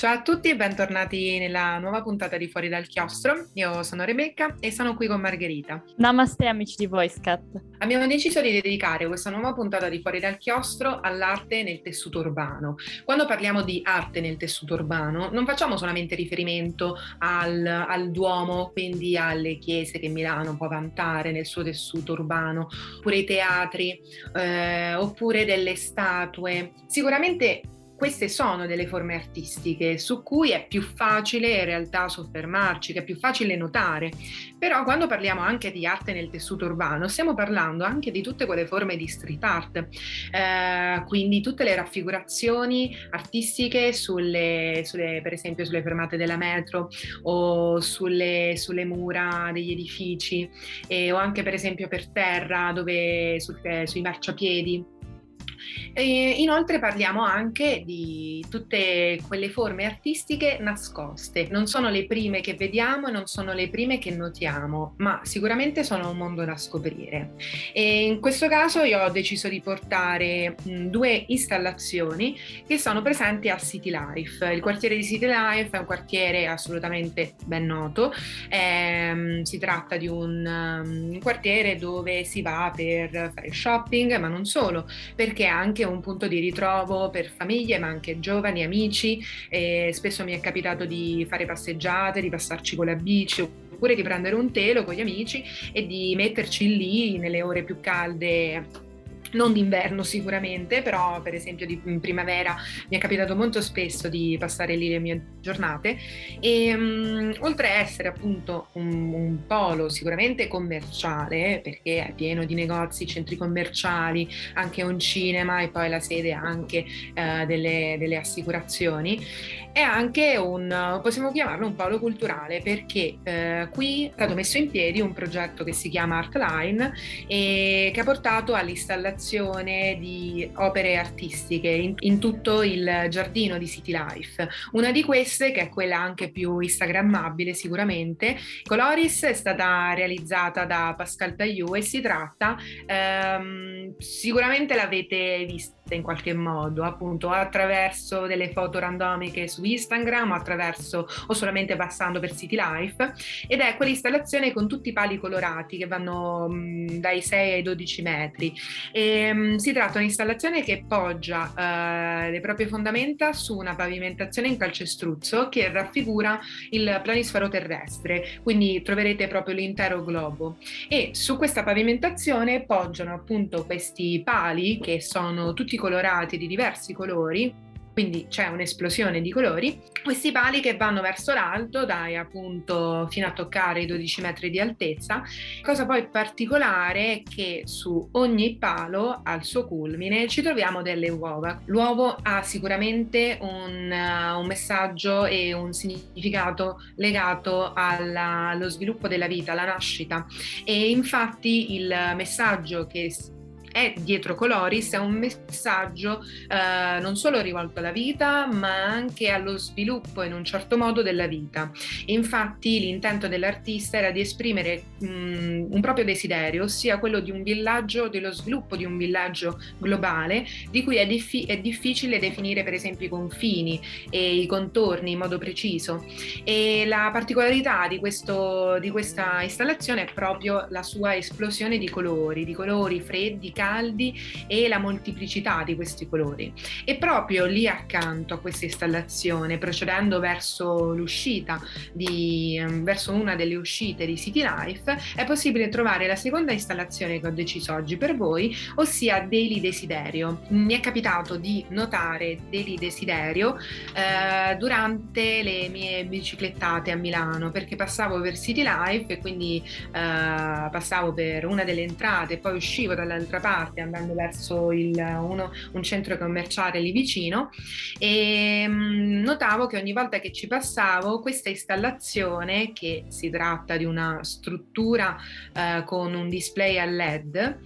Ciao a tutti e bentornati nella nuova puntata di Fuori dal Chiostro. Io sono Rebecca e sono qui con Margherita. Namaste amici di VoiceCat. Abbiamo deciso di dedicare questa nuova puntata di Fuori dal Chiostro all'arte nel tessuto urbano. Quando parliamo di arte nel tessuto urbano non facciamo solamente riferimento al, al Duomo, quindi alle chiese che Milano può vantare nel suo tessuto urbano, oppure i teatri, eh, oppure delle statue. Sicuramente queste sono delle forme artistiche su cui è più facile in realtà soffermarci, che è più facile notare. Però quando parliamo anche di arte nel tessuto urbano, stiamo parlando anche di tutte quelle forme di street art, eh, quindi tutte le raffigurazioni artistiche sulle, sulle, per esempio sulle fermate della metro o sulle, sulle mura degli edifici eh, o anche per esempio per terra dove, su, eh, sui marciapiedi e inoltre parliamo anche di tutte quelle forme artistiche nascoste, non sono le prime che vediamo e non sono le prime che notiamo, ma sicuramente sono un mondo da scoprire. E in questo caso io ho deciso di portare due installazioni che sono presenti a City Life. Il quartiere di City Life è un quartiere assolutamente ben noto, ehm, si tratta di un, un quartiere dove si va per fare shopping, ma non solo, perché anche un punto di ritrovo per famiglie, ma anche giovani, amici. E spesso mi è capitato di fare passeggiate, di passarci con la bici oppure di prendere un telo con gli amici e di metterci lì nelle ore più calde non d'inverno sicuramente, però per esempio di primavera mi è capitato molto spesso di passare lì le mie giornate. E um, oltre a essere appunto un, un, polo sicuramente commerciale perché è pieno di negozi, centri commerciali, anche un cinema e poi la sede anche uh, delle, delle assicurazioni, è anche un, possiamo chiamarlo un polo culturale perché eh, qui è stato messo in piedi un progetto che si chiama Artline e che ha portato all'installazione di opere artistiche in, in tutto il giardino di City Life. Una di queste, che è quella anche più instagrammabile sicuramente, Coloris è stata realizzata da Pascal Taillou e si tratta, ehm, sicuramente l'avete vista in qualche modo, appunto attraverso delle foto randomiche su Instagram, attraverso o solamente passando per City Life ed è quell'installazione con tutti i pali colorati che vanno mh, dai 6 ai 12 metri. E, mh, si tratta di un'installazione che poggia eh, le proprie fondamenta su una pavimentazione in calcestruzzo che raffigura il planisfero terrestre, quindi troverete proprio l'intero globo e su questa pavimentazione poggiano appunto questi pali che sono tutti colorati di diversi colori quindi c'è un'esplosione di colori, questi pali che vanno verso l'alto, dai appunto fino a toccare i 12 metri di altezza. Cosa poi particolare è che su ogni palo al suo culmine ci troviamo delle uova. L'uovo ha sicuramente un, uh, un messaggio e un significato legato alla, allo sviluppo della vita, alla nascita e infatti il messaggio che è dietro Coloris è un messaggio eh, non solo rivolto alla vita ma anche allo sviluppo in un certo modo della vita. Infatti l'intento dell'artista era di esprimere mh, mm, un proprio desiderio, ossia quello di un villaggio, dello sviluppo di un villaggio globale di cui è, diffi- è difficile definire per esempio i confini e i contorni in modo preciso. E la particolarità di, questo, di questa installazione è proprio la sua esplosione di colori, di colori freddi, caldi e la molteplicità di questi colori. E proprio lì accanto a questa installazione, procedendo verso l'uscita di, ehm, verso una delle uscite di City Life, è possibile trovare la seconda installazione che ho deciso oggi per voi, ossia Daily Desiderio. Mi è capitato di notare Daily Desiderio eh, durante le mie biciclettate a Milano, perché passavo per City Life e quindi eh, passavo per una delle entrate poi uscivo dall'altra parte parte andando verso il, uno, un centro commerciale lì vicino e mm, notavo che ogni volta che ci passavo questa installazione che si tratta di una struttura eh, con un display a LED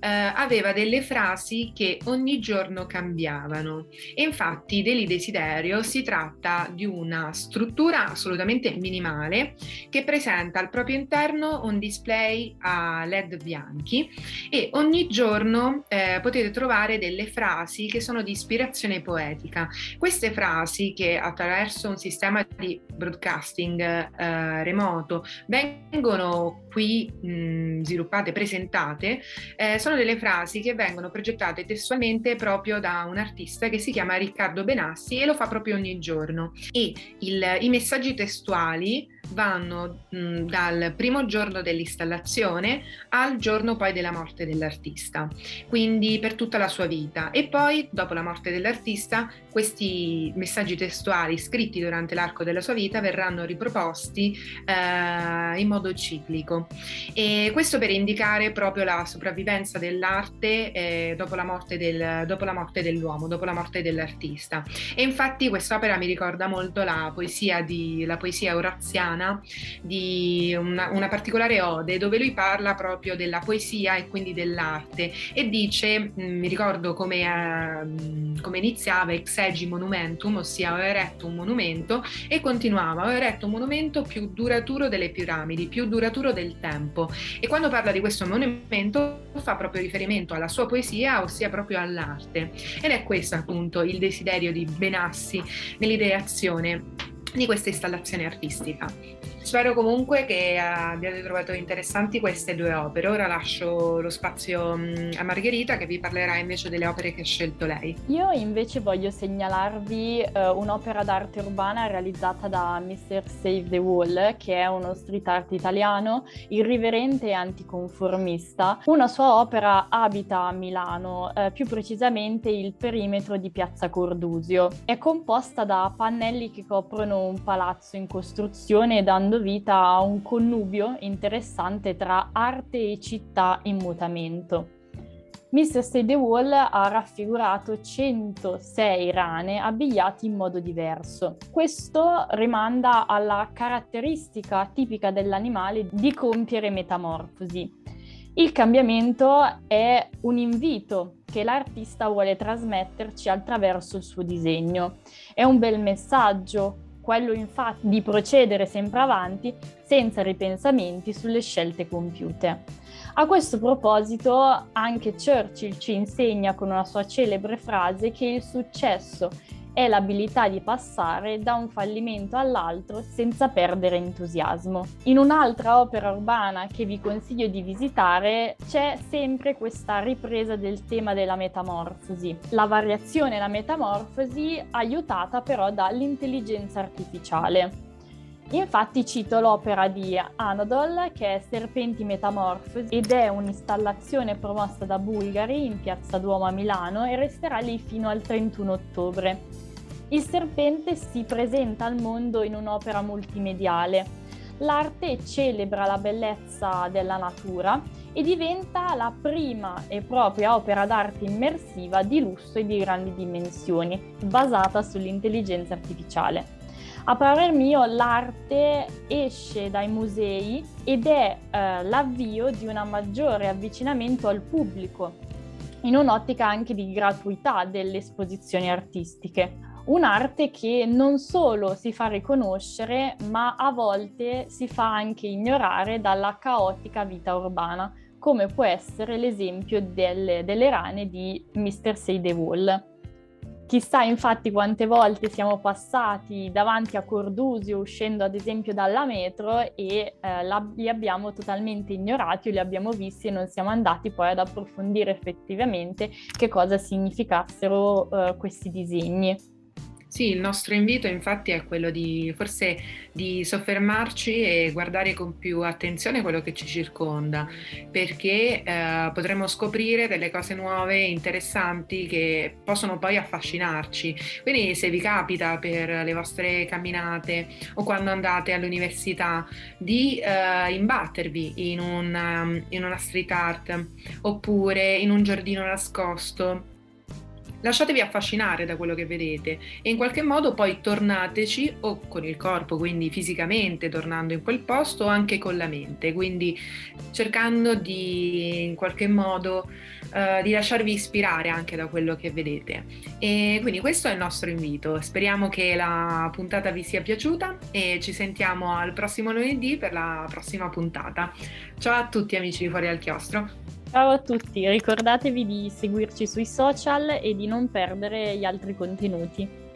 eh, aveva delle frasi che ogni giorno cambiavano. E infatti Deli Desiderio si tratta di una struttura assolutamente minimale che presenta al proprio interno un display a LED bianchi e ogni giorno eh, potete trovare delle frasi che sono di ispirazione poetica. Queste frasi che attraverso un sistema di broadcasting eh, remoto vengono qui mh, sviluppate, presentate, eh, sono delle frasi che vengono progettate testualmente proprio da un artista che si chiama Riccardo Benassi e lo fa proprio ogni giorno. E il, i messaggi testuali vanno mh, dal primo giorno dell'installazione al giorno poi della morte dell'artista, quindi per tutta la sua vita. E poi, dopo la morte dell'artista, questi messaggi testuali scritti durante l'arco della sua vita verranno riproposti eh, in modo ciclico. E questo per indicare proprio la sopravvivenza dell'arte eh, dopo, la del, dopo, la morte dell'uomo, dopo la morte dell'artista. E infatti quest'opera mi ricorda molto la poesia, di, la poesia oraziana di una, una particolare ode dove lui parla proprio della poesia e quindi dell'arte e dice, mm, mi ricordo come, uh, come iniziava ex egi monumentum, ossia ho eretto un monumento e continuava, ho eretto un monumento più duraturo delle piramidi, più duraturo del tempo. E quando parla di questo monumento fa proprio riferimento alla sua poesia, ossia proprio all'arte. Ed è questo appunto il desiderio di Benassi nell'ideazione di questa installazione artistica. Spero comunque che abbiate trovato interessanti queste due opere. Ora lascio lo spazio mm, a Margherita che vi parlerà invece delle opere che ha scelto lei. Io invece voglio segnalarvi uh, un'opera d'arte urbana realizzata da Mr. Save the Wall, che è uno street art italiano irriverente e anticonformista. Una sua opera abita a Milano, uh, più precisamente il perimetro di Piazza Cordusio. È composta da pannelli che coprono un palazzo in costruzione dando vita a un connubio interessante tra arte e città in mutamento. Mr. Stay the Wall ha raffigurato 106 rane abbigliate in modo diverso. Questo rimanda alla caratteristica tipica dell'animale di compiere metamorfosi. Il cambiamento è un invito che l'artista vuole trasmetterci attraverso il suo disegno. È un bel messaggio, quello infatti di procedere sempre avanti senza ripensamenti sulle scelte compiute. A questo proposito anche Churchill ci insegna con una sua celebre frase che il successo è l'abilità di passare da un fallimento all'altro senza perdere entusiasmo. In un'altra opera urbana che vi consiglio di visitare c'è sempre questa ripresa del tema della metamorfosi. La variazione e la metamorfosi aiutata però dall'intelligenza artificiale. Infatti cito l'opera di Anadol che è Serpenti Metamorfosi ed è un'installazione promossa da Bulgari in Piazza Duomo a Milano e resterà lì fino al 31 ottobre. Il serpente si presenta al mondo in un'opera multimediale. L'arte celebra la bellezza della natura e diventa la prima e propria opera d'arte immersiva di lusso e di grandi dimensioni, basata sull'intelligenza artificiale. A parer mio l'arte esce dai musei ed è eh, l'avvio di un maggiore avvicinamento al pubblico, in un'ottica anche di gratuità delle esposizioni artistiche. Un'arte che non solo si fa riconoscere, ma a volte si fa anche ignorare dalla caotica vita urbana, come può essere l'esempio delle, delle rane di Mr. Say the Wall. Chissà infatti quante volte siamo passati davanti a Cordusio uscendo ad esempio dalla metro e eh, li abbiamo totalmente ignorati o li abbiamo visti e non siamo andati poi ad approfondire effettivamente che cosa significassero eh, questi disegni. Sì, il nostro invito infatti è quello di forse di soffermarci e guardare con più attenzione quello che ci circonda, perché eh, potremo scoprire delle cose nuove, interessanti che possono poi affascinarci. Quindi se vi capita per le vostre camminate o quando andate all'università di eh, imbattervi in una, in una street art oppure in un giardino nascosto lasciatevi affascinare da quello che vedete e in qualche modo poi tornateci o con il corpo, quindi fisicamente tornando in quel posto o anche con la mente, quindi cercando di in qualche modo uh, di lasciarvi ispirare anche da quello che vedete. E quindi questo è il nostro invito, speriamo che la puntata vi sia piaciuta e ci sentiamo al prossimo lunedì per la prossima puntata. Ciao a tutti amici di Fuori al Chiostro. Ciao a tutti, ricordatevi di seguirci sui social e di non perdere gli altri contenuti.